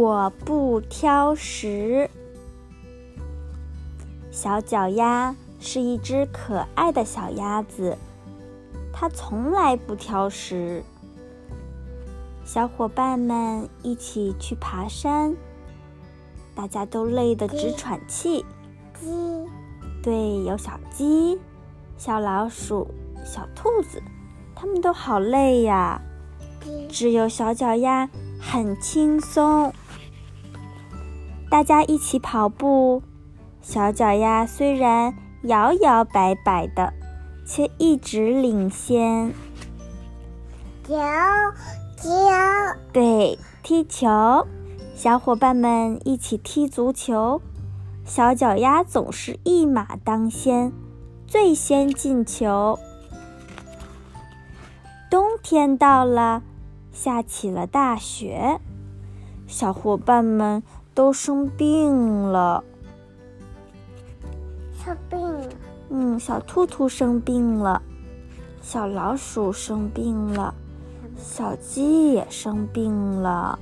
我不挑食。小脚丫是一只可爱的小鸭子，它从来不挑食。小伙伴们一起去爬山，大家都累得直喘气。鸡，对，有小鸡、小老鼠、小兔子，它们都好累呀。只有小脚丫很轻松。大家一起跑步，小脚丫虽然摇摇摆摆的，却一直领先。球，球，对，踢球，小伙伴们一起踢足球，小脚丫总是一马当先，最先进球。冬天到了，下起了大雪，小伙伴们都生病了。生病了，嗯，小兔兔生病了，小老鼠生病了，小鸡也生病了。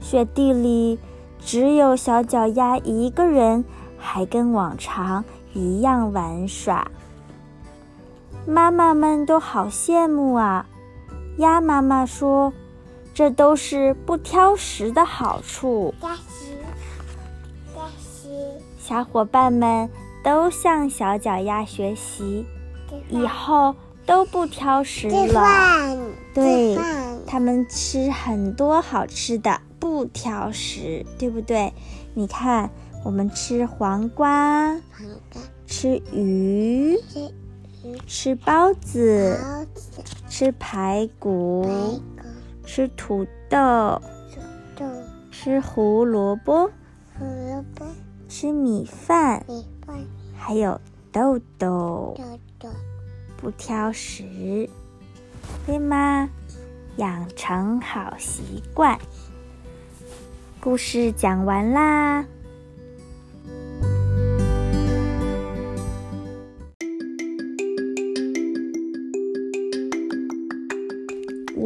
雪地里只有小脚丫一个人，还跟往常一样玩耍。妈妈们都好羡慕啊！鸭妈妈说：“这都是不挑食的好处。加西，加西，”小伙伴们都向小脚丫学习，以后都不挑食了。对他们吃很多好吃的，不挑食，对不对？你看，我们吃黄瓜，吃鱼，吃包子，吃排骨，吃土豆，土豆，吃胡萝卜，胡萝卜，吃米饭，米饭，还有豆豆，豆豆，不挑食，对吗？养成好习惯。故事讲完啦。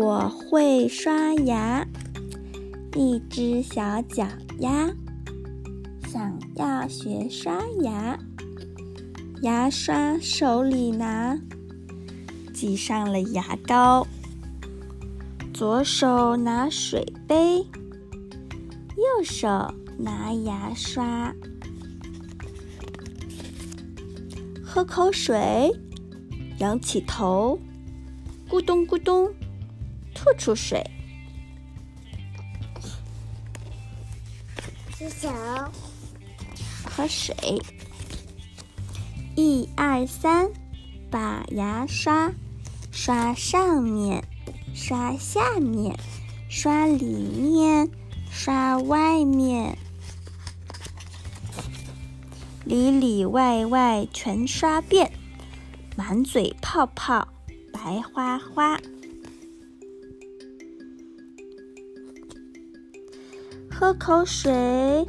我会刷牙，一只小脚丫。想要学刷牙，牙刷手里拿，挤上了牙膏，左手拿水杯，右手拿牙刷，喝口水，仰起头，咕咚咕咚。吐出水，洗手，喝水。一二三，把牙刷刷上面，刷下面，刷里面，刷外面，里里外外全刷遍，满嘴泡泡白花花。喝口水，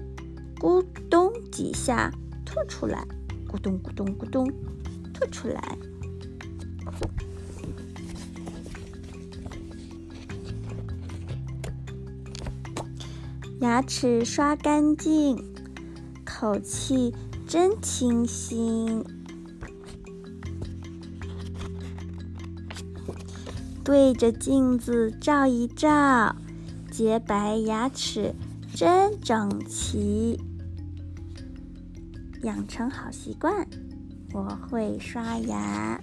咕咚几下吐出来，咕咚咕咚咕咚吐出来。牙齿刷干净，口气真清新。对着镜子照一照，洁白牙齿。真整齐，养成好习惯。我会刷牙。